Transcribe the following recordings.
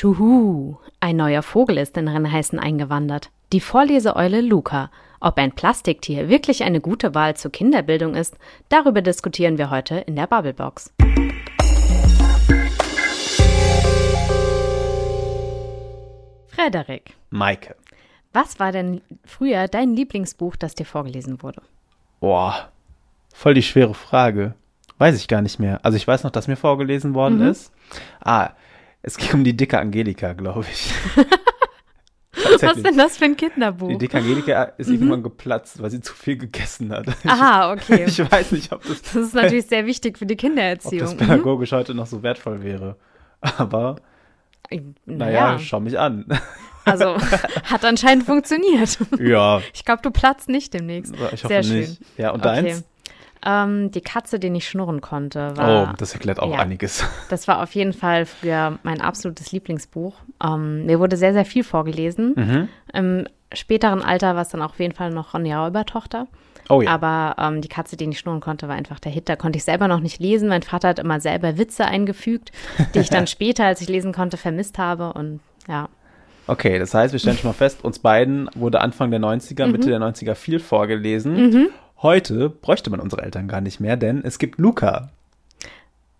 Schuhu, ein neuer Vogel ist in Rennheißen eingewandert. Die Vorleseeule Luca. Ob ein Plastiktier wirklich eine gute Wahl zur Kinderbildung ist, darüber diskutieren wir heute in der Bubblebox. Frederik. Maike. Was war denn früher dein Lieblingsbuch, das dir vorgelesen wurde? Boah, voll die schwere Frage. Weiß ich gar nicht mehr. Also ich weiß noch, dass mir vorgelesen worden mhm. ist. Ah, es ging um die dicke Angelika, glaube ich. Was ist denn das für ein Kinderbuch? Die dicke Angelika ist mhm. irgendwann geplatzt, weil sie zu viel gegessen hat. Aha, okay. Ich weiß nicht, ob das. Das ist natürlich sehr wichtig für die Kindererziehung. Ob das pädagogisch mhm. heute noch so wertvoll wäre. Aber, naja, naja schau mich an. Also hat anscheinend funktioniert. Ja. Ich glaube, du platzt nicht demnächst. Ich hoffe Sehr schön. nicht. Ja, und okay. deins? Ähm, die Katze, die nicht schnurren konnte, war. Oh, das erklärt auch ja, einiges. Das war auf jeden Fall früher mein absolutes Lieblingsbuch. Ähm, mir wurde sehr, sehr viel vorgelesen. Mhm. Im späteren Alter war es dann auch auf jeden Fall noch Ronja Räubertochter. Oh ja. Aber ähm, die Katze, die nicht schnurren konnte, war einfach der Hit. Da konnte ich selber noch nicht lesen. Mein Vater hat immer selber Witze eingefügt, die ich dann später, als ich lesen konnte, vermisst habe. Und ja. Okay, das heißt, wir stellen schon mal fest, uns beiden wurde Anfang der 90er, mhm. Mitte der 90er viel vorgelesen. Mhm. Heute bräuchte man unsere Eltern gar nicht mehr, denn es gibt Luca.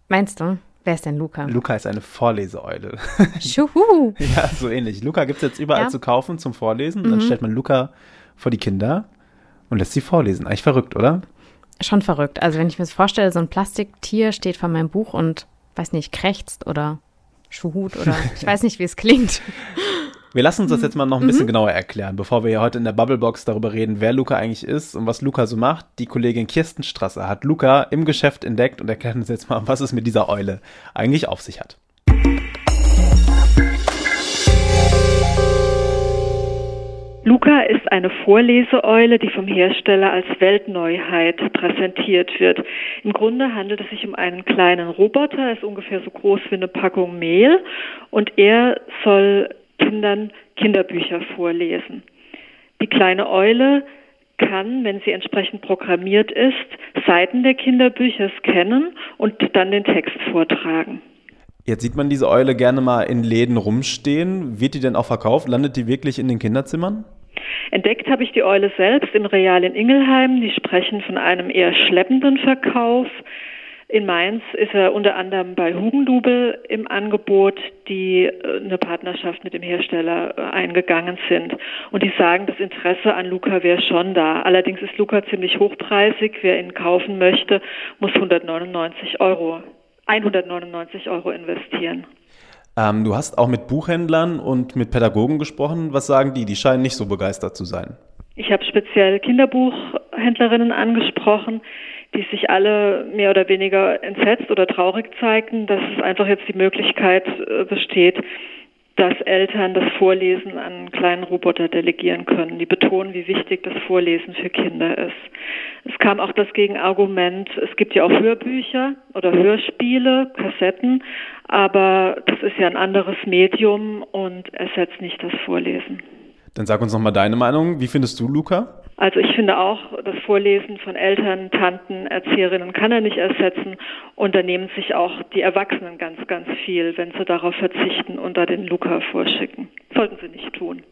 Meinst du? Wer ist denn Luca? Luca ist eine Vorleseeule. Schuhu. ja, so ähnlich. Luca gibt es jetzt überall ja. zu kaufen zum Vorlesen. Mhm. Dann stellt man Luca vor die Kinder und lässt sie vorlesen. Eigentlich verrückt, oder? Schon verrückt. Also wenn ich mir das vorstelle, so ein Plastiktier steht vor meinem Buch und, weiß nicht, krächzt oder Schuhut oder ich weiß nicht, wie es klingt. Wir lassen uns das jetzt mal noch ein bisschen mhm. genauer erklären, bevor wir hier heute in der Bubblebox darüber reden, wer Luca eigentlich ist und was Luca so macht. Die Kollegin Kirsten Strasser hat Luca im Geschäft entdeckt und erklärt uns jetzt mal, was es mit dieser Eule eigentlich auf sich hat. Luca ist eine Vorleseeule, die vom Hersteller als Weltneuheit präsentiert wird. Im Grunde handelt es sich um einen kleinen Roboter, er ist ungefähr so groß wie eine Packung Mehl und er soll Kindern Kinderbücher vorlesen. Die kleine Eule kann, wenn sie entsprechend programmiert ist, Seiten der Kinderbücher scannen und dann den Text vortragen. Jetzt sieht man diese Eule gerne mal in Läden rumstehen. Wird die denn auch verkauft? Landet die wirklich in den Kinderzimmern? Entdeckt habe ich die Eule selbst im Real in Ingelheim. Die sprechen von einem eher schleppenden Verkauf. In Mainz ist er unter anderem bei Hugendubel im Angebot, die äh, eine Partnerschaft mit dem Hersteller äh, eingegangen sind. Und die sagen, das Interesse an Luca wäre schon da. Allerdings ist Luca ziemlich hochpreisig. Wer ihn kaufen möchte, muss 199 Euro, 199 Euro investieren. Ähm, du hast auch mit Buchhändlern und mit Pädagogen gesprochen. Was sagen die? Die scheinen nicht so begeistert zu sein. Ich habe speziell Kinderbuchhändlerinnen angesprochen die sich alle mehr oder weniger entsetzt oder traurig zeigten, dass es einfach jetzt die Möglichkeit äh, besteht, dass Eltern das Vorlesen an einen kleinen Roboter delegieren können. Die betonen, wie wichtig das Vorlesen für Kinder ist. Es kam auch das Gegenargument, es gibt ja auch Hörbücher oder Hörspiele, Kassetten, aber das ist ja ein anderes Medium und ersetzt nicht das Vorlesen. Dann sag uns nochmal deine Meinung. Wie findest du Luca? Also ich finde auch, das Vorlesen von Eltern, Tanten, Erzieherinnen kann er nicht ersetzen. Und da nehmen sich auch die Erwachsenen ganz, ganz viel, wenn sie darauf verzichten und da den Luca vorschicken. Sollten sie nicht tun.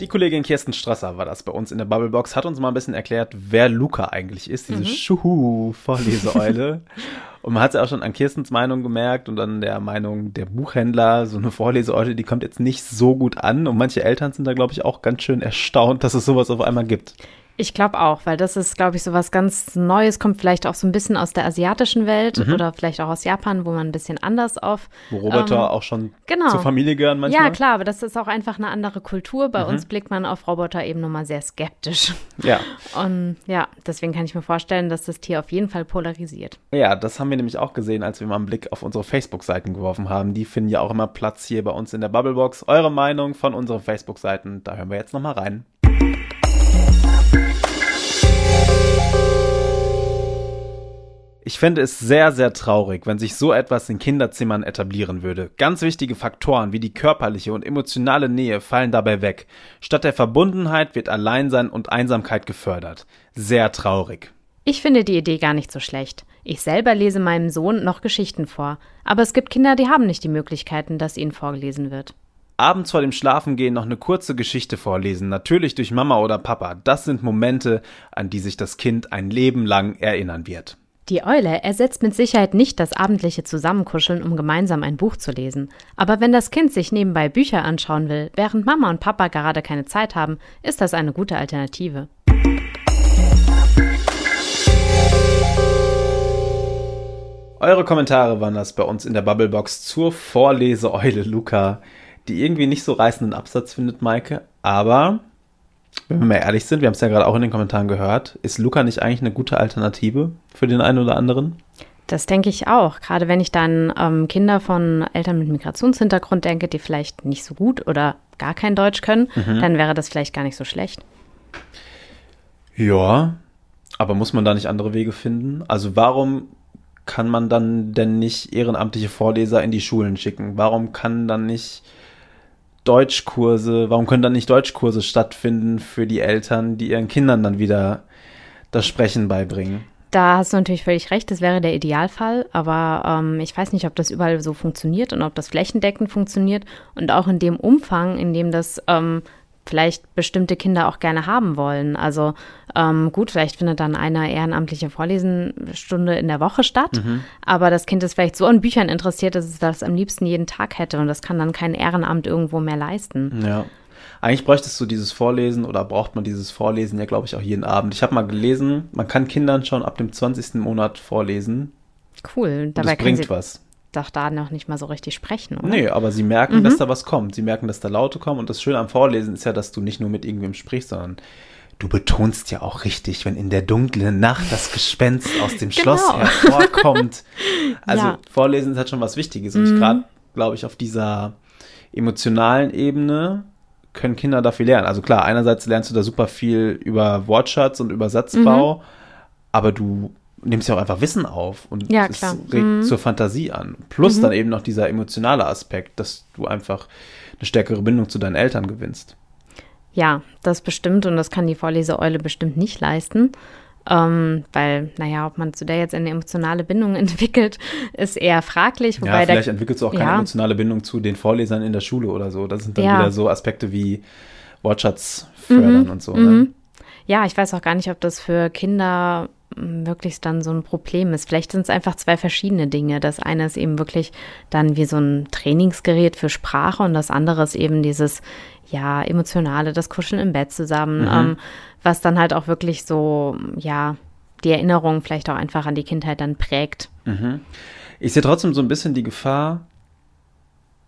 Die Kollegin Kirsten Strasser war das bei uns in der Bubblebox, hat uns mal ein bisschen erklärt, wer Luca eigentlich ist, diese mhm. Schuhu-Vorleseeule. Und man hat es ja auch schon an Kirstens Meinung gemerkt und an der Meinung der Buchhändler, so eine Vorleseeule, die kommt jetzt nicht so gut an. Und manche Eltern sind da, glaube ich, auch ganz schön erstaunt, dass es sowas auf einmal gibt. Ich glaube auch, weil das ist, glaube ich, so was ganz Neues, kommt vielleicht auch so ein bisschen aus der asiatischen Welt mhm. oder vielleicht auch aus Japan, wo man ein bisschen anders auf. Wo Roboter ähm, auch schon genau. zur Familie gehören manchmal. Ja, klar, aber das ist auch einfach eine andere Kultur. Bei mhm. uns blickt man auf Roboter eben nochmal sehr skeptisch. Ja. Und ja, deswegen kann ich mir vorstellen, dass das Tier auf jeden Fall polarisiert. Ja, das haben wir nämlich auch gesehen, als wir mal einen Blick auf unsere Facebook-Seiten geworfen haben. Die finden ja auch immer Platz hier bei uns in der Bubblebox. Eure Meinung von unseren Facebook-Seiten, da hören wir jetzt nochmal rein. Ich fände es sehr, sehr traurig, wenn sich so etwas in Kinderzimmern etablieren würde. Ganz wichtige Faktoren wie die körperliche und emotionale Nähe fallen dabei weg. Statt der Verbundenheit wird Alleinsein und Einsamkeit gefördert. Sehr traurig. Ich finde die Idee gar nicht so schlecht. Ich selber lese meinem Sohn noch Geschichten vor. Aber es gibt Kinder, die haben nicht die Möglichkeiten, dass ihnen vorgelesen wird. Abends vor dem Schlafengehen noch eine kurze Geschichte vorlesen, natürlich durch Mama oder Papa. Das sind Momente, an die sich das Kind ein Leben lang erinnern wird. Die Eule ersetzt mit Sicherheit nicht das abendliche Zusammenkuscheln, um gemeinsam ein Buch zu lesen. Aber wenn das Kind sich nebenbei Bücher anschauen will, während Mama und Papa gerade keine Zeit haben, ist das eine gute Alternative. Eure Kommentare waren das bei uns in der Bubblebox zur Vorleseeule Luca die irgendwie nicht so reißenden Absatz findet, Maike. Aber, wenn wir mal ehrlich sind, wir haben es ja gerade auch in den Kommentaren gehört, ist Luca nicht eigentlich eine gute Alternative für den einen oder anderen? Das denke ich auch. Gerade wenn ich dann ähm, Kinder von Eltern mit Migrationshintergrund denke, die vielleicht nicht so gut oder gar kein Deutsch können, mhm. dann wäre das vielleicht gar nicht so schlecht. Ja, aber muss man da nicht andere Wege finden? Also warum kann man dann denn nicht ehrenamtliche Vorleser in die Schulen schicken? Warum kann dann nicht Deutschkurse, warum können dann nicht Deutschkurse stattfinden für die Eltern, die ihren Kindern dann wieder das Sprechen beibringen? Da hast du natürlich völlig recht, das wäre der Idealfall, aber ähm, ich weiß nicht, ob das überall so funktioniert und ob das flächendeckend funktioniert und auch in dem Umfang, in dem das ähm, vielleicht bestimmte Kinder auch gerne haben wollen. Also ähm, gut, vielleicht findet dann eine ehrenamtliche Vorlesenstunde in der Woche statt, mhm. aber das Kind ist vielleicht so an Büchern interessiert, dass es das am liebsten jeden Tag hätte und das kann dann kein Ehrenamt irgendwo mehr leisten. Ja. Eigentlich bräuchtest du dieses Vorlesen oder braucht man dieses Vorlesen ja, glaube ich, auch jeden Abend. Ich habe mal gelesen, man kann Kindern schon ab dem 20. Monat vorlesen. Cool, dabei das bringt was doch da noch nicht mal so richtig sprechen, oder? Nee, aber sie merken, mhm. dass da was kommt. Sie merken, dass da Laute kommen. Und das Schöne am Vorlesen ist ja, dass du nicht nur mit irgendwem sprichst, sondern du betonst ja auch richtig, wenn in der dunklen Nacht das Gespenst aus dem Schloss genau. hervorkommt. Also ja. Vorlesen ist halt schon was Wichtiges. Und mhm. gerade, glaube ich, auf dieser emotionalen Ebene können Kinder da viel lernen. Also klar, einerseits lernst du da super viel über Wortschatz und Übersatzbau, mhm. aber du nimmst ja auch einfach Wissen auf und ja, es regt mhm. zur Fantasie an. Plus mhm. dann eben noch dieser emotionale Aspekt, dass du einfach eine stärkere Bindung zu deinen Eltern gewinnst. Ja, das bestimmt und das kann die Vorleseeule bestimmt nicht leisten. Ähm, weil, naja, ob man zu der jetzt eine emotionale Bindung entwickelt, ist eher fraglich. Wobei ja, vielleicht entwickelst du auch keine ja. emotionale Bindung zu den Vorlesern in der Schule oder so. Das sind dann ja. wieder so Aspekte wie Wortschatz fördern mhm. und so. Ne? Mhm. Ja, ich weiß auch gar nicht, ob das für Kinder wirklich dann so ein Problem ist. Vielleicht sind es einfach zwei verschiedene Dinge. Das eine ist eben wirklich dann wie so ein Trainingsgerät für Sprache und das andere ist eben dieses, ja, emotionale, das Kuscheln im Bett zusammen, mhm. ähm, was dann halt auch wirklich so, ja, die Erinnerung vielleicht auch einfach an die Kindheit dann prägt. Mhm. Ich sehe trotzdem so ein bisschen die Gefahr,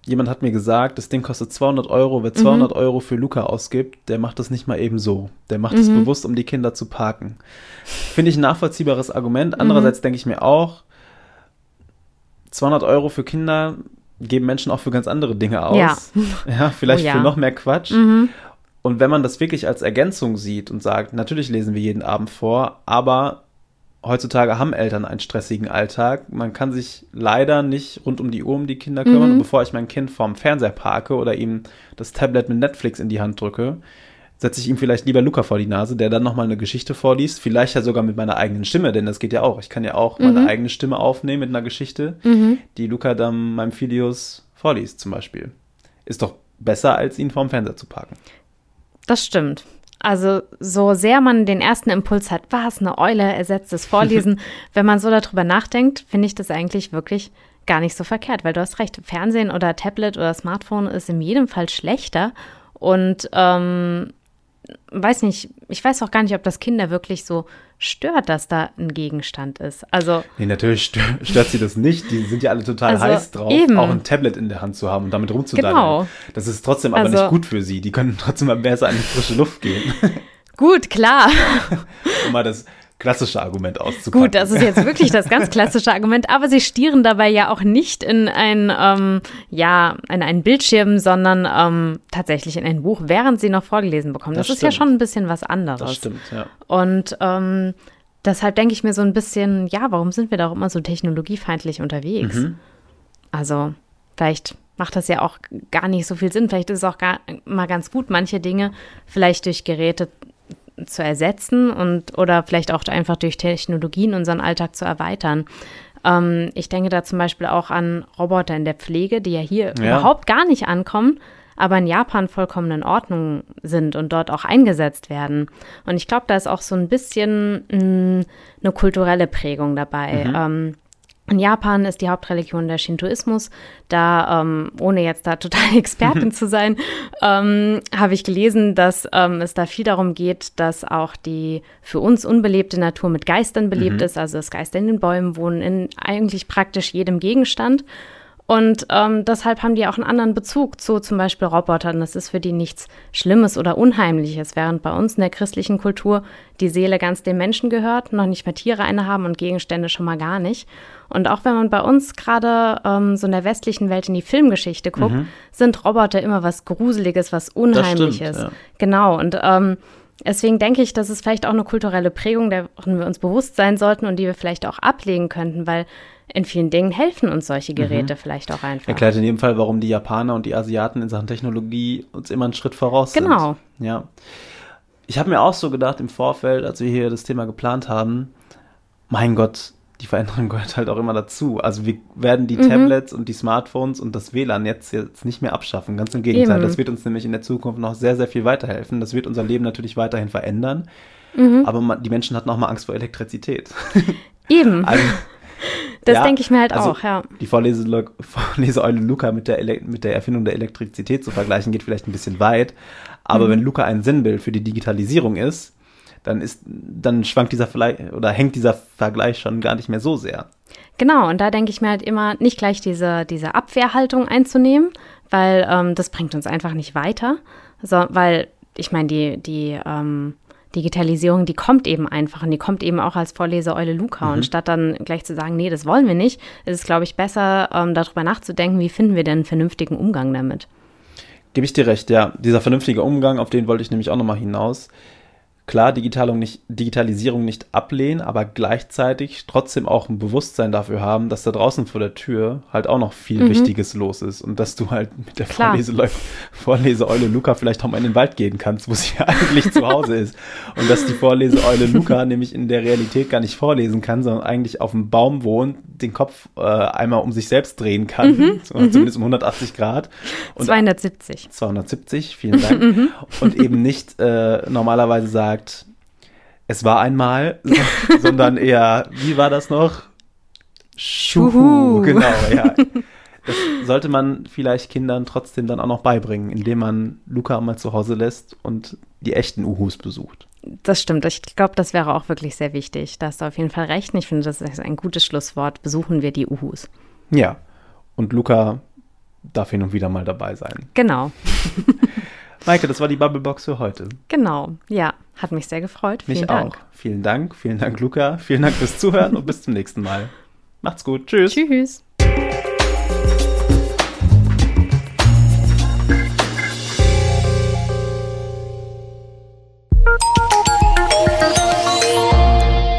jemand hat mir gesagt, das Ding kostet 200 Euro. Wer 200 mhm. Euro für Luca ausgibt, der macht das nicht mal eben so. Der macht es mhm. bewusst, um die Kinder zu parken. Finde ich ein nachvollziehbares Argument. Andererseits mhm. denke ich mir auch, 200 Euro für Kinder geben Menschen auch für ganz andere Dinge aus. Ja, ja vielleicht oh, ja. für noch mehr Quatsch. Mhm. Und wenn man das wirklich als Ergänzung sieht und sagt, natürlich lesen wir jeden Abend vor, aber heutzutage haben Eltern einen stressigen Alltag. Man kann sich leider nicht rund um die Uhr um die Kinder kümmern. Mhm. Und bevor ich mein Kind vorm Fernseher parke oder ihm das Tablet mit Netflix in die Hand drücke, setze ich ihm vielleicht lieber Luca vor die Nase, der dann nochmal eine Geschichte vorliest. Vielleicht ja sogar mit meiner eigenen Stimme, denn das geht ja auch. Ich kann ja auch mhm. meine eigene Stimme aufnehmen mit einer Geschichte, mhm. die Luca dann meinem Filius vorliest, zum Beispiel. Ist doch besser, als ihn vorm Fernseher zu parken. Das stimmt. Also so sehr man den ersten Impuls hat, was, eine Eule ersetzt das Vorlesen, wenn man so darüber nachdenkt, finde ich das eigentlich wirklich gar nicht so verkehrt, weil du hast recht, Fernsehen oder Tablet oder Smartphone ist in jedem Fall schlechter. Und ähm, weiß nicht, ich weiß auch gar nicht, ob das Kinder wirklich so stört, dass da ein Gegenstand ist. Also. Nee, natürlich stört, stört sie das nicht. Die sind ja alle total also heiß drauf, eben. auch ein Tablet in der Hand zu haben und damit rumzudaddeln. Genau. Das ist trotzdem aber also, nicht gut für sie. Die können trotzdem am besser in die frische Luft gehen. Gut, klar. um mal das klassische Argument auszupacken. Gut, das ist jetzt wirklich das ganz klassische Argument, aber sie stieren dabei ja auch nicht in ein, ähm, ja, in einen Bildschirm, sondern ähm, tatsächlich in ein Buch, während sie noch vorgelesen bekommen. Das, das ist ja schon ein bisschen was anderes. Das stimmt, ja. Und ähm, deshalb denke ich mir so ein bisschen, ja, warum sind wir da auch immer so technologiefeindlich unterwegs? Mhm. Also, vielleicht macht das ja auch gar nicht so viel Sinn. Vielleicht ist es auch gar, mal ganz gut, manche Dinge vielleicht durch Geräte zu ersetzen und oder vielleicht auch einfach durch Technologien unseren Alltag zu erweitern. Ähm, ich denke da zum Beispiel auch an Roboter in der Pflege, die ja hier ja. überhaupt gar nicht ankommen, aber in Japan vollkommen in Ordnung sind und dort auch eingesetzt werden. Und ich glaube, da ist auch so ein bisschen mh, mm, eine kulturelle Prägung dabei. Mhm. Ähm, in Japan ist die Hauptreligion der Shintoismus. Da, ähm, ohne jetzt da total Expertin zu sein, ähm, habe ich gelesen, dass ähm, es da viel darum geht, dass auch die für uns unbelebte Natur mit Geistern belebt mhm. ist. Also dass Geister in den Bäumen wohnen, in eigentlich praktisch jedem Gegenstand. Und ähm, deshalb haben die auch einen anderen Bezug zu zum Beispiel Robotern. Das ist für die nichts Schlimmes oder Unheimliches, während bei uns in der christlichen Kultur die Seele ganz dem Menschen gehört, noch nicht mehr Tiere eine haben und Gegenstände schon mal gar nicht. Und auch wenn man bei uns gerade ähm, so in der westlichen Welt in die Filmgeschichte guckt, mhm. sind Roboter immer was Gruseliges, was Unheimliches. Stimmt, ja. Genau. Und ähm, Deswegen denke ich, dass es vielleicht auch eine kulturelle Prägung, der wir uns bewusst sein sollten und die wir vielleicht auch ablegen könnten, weil in vielen Dingen helfen uns solche Geräte mhm. vielleicht auch einfach. Erklärt in jedem Fall, warum die Japaner und die Asiaten in Sachen Technologie uns immer einen Schritt voraus sind. Genau. Ja. Ich habe mir auch so gedacht im Vorfeld, als wir hier das Thema geplant haben, mein Gott, die Veränderung gehört halt auch immer dazu. Also wir werden die mhm. Tablets und die Smartphones und das WLAN jetzt, jetzt nicht mehr abschaffen. Ganz im Gegenteil. Eben. Das wird uns nämlich in der Zukunft noch sehr, sehr viel weiterhelfen. Das wird unser Leben natürlich weiterhin verändern. Mhm. Aber man, die Menschen hatten auch mal Angst vor Elektrizität. Eben. Also, das ja, denke ich mir halt also auch, ja. Die Vorlese Vorleseeule Luca mit der, mit der Erfindung der Elektrizität zu vergleichen, geht vielleicht ein bisschen weit. Aber mhm. wenn Luca ein Sinnbild für die Digitalisierung ist, dann ist, dann schwankt dieser Vergleich oder hängt dieser Vergleich schon gar nicht mehr so sehr. Genau, und da denke ich mir halt immer, nicht gleich diese, diese Abwehrhaltung einzunehmen, weil ähm, das bringt uns einfach nicht weiter. So, weil, ich meine, die, die ähm, Digitalisierung, die kommt eben einfach und die kommt eben auch als Vorleseeule Luca. Mhm. Und statt dann gleich zu sagen, nee, das wollen wir nicht, ist es, glaube ich, besser, ähm, darüber nachzudenken, wie finden wir denn einen vernünftigen Umgang damit. Gebe ich dir recht, ja. Dieser vernünftige Umgang, auf den wollte ich nämlich auch nochmal hinaus klar Digitalung nicht, Digitalisierung nicht ablehnen, aber gleichzeitig trotzdem auch ein Bewusstsein dafür haben, dass da draußen vor der Tür halt auch noch viel mhm. Wichtiges los ist und dass du halt mit der Vorlese Vorleseeule Luca vielleicht auch mal in den Wald gehen kannst, wo sie ja eigentlich zu Hause ist. Und dass die Vorleseeule Luca nämlich in der Realität gar nicht vorlesen kann, sondern eigentlich auf dem Baum wohnt, den Kopf äh, einmal um sich selbst drehen kann, mhm. mhm. zumindest um 180 Grad. Und 270. 270, vielen Dank. Mhm. und eben nicht äh, normalerweise sagt, sagt, es war einmal, sondern eher, wie war das noch? Schuhu. Genau, ja. Das sollte man vielleicht Kindern trotzdem dann auch noch beibringen, indem man Luca mal zu Hause lässt und die echten Uhus besucht. Das stimmt. Ich glaube, das wäre auch wirklich sehr wichtig. Da hast du auf jeden Fall recht. Ich finde, das ist ein gutes Schlusswort. Besuchen wir die Uhus. Ja. Und Luca darf hin und wieder mal dabei sein. Genau. Maike, das war die Bubblebox für heute. Genau, ja. Hat mich sehr gefreut. Vielen mich Dank. auch. Vielen Dank. Vielen Dank, Luca. Vielen Dank fürs Zuhören und bis zum nächsten Mal. Macht's gut. Tschüss. Tschüss.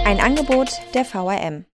Ein Angebot der VRM.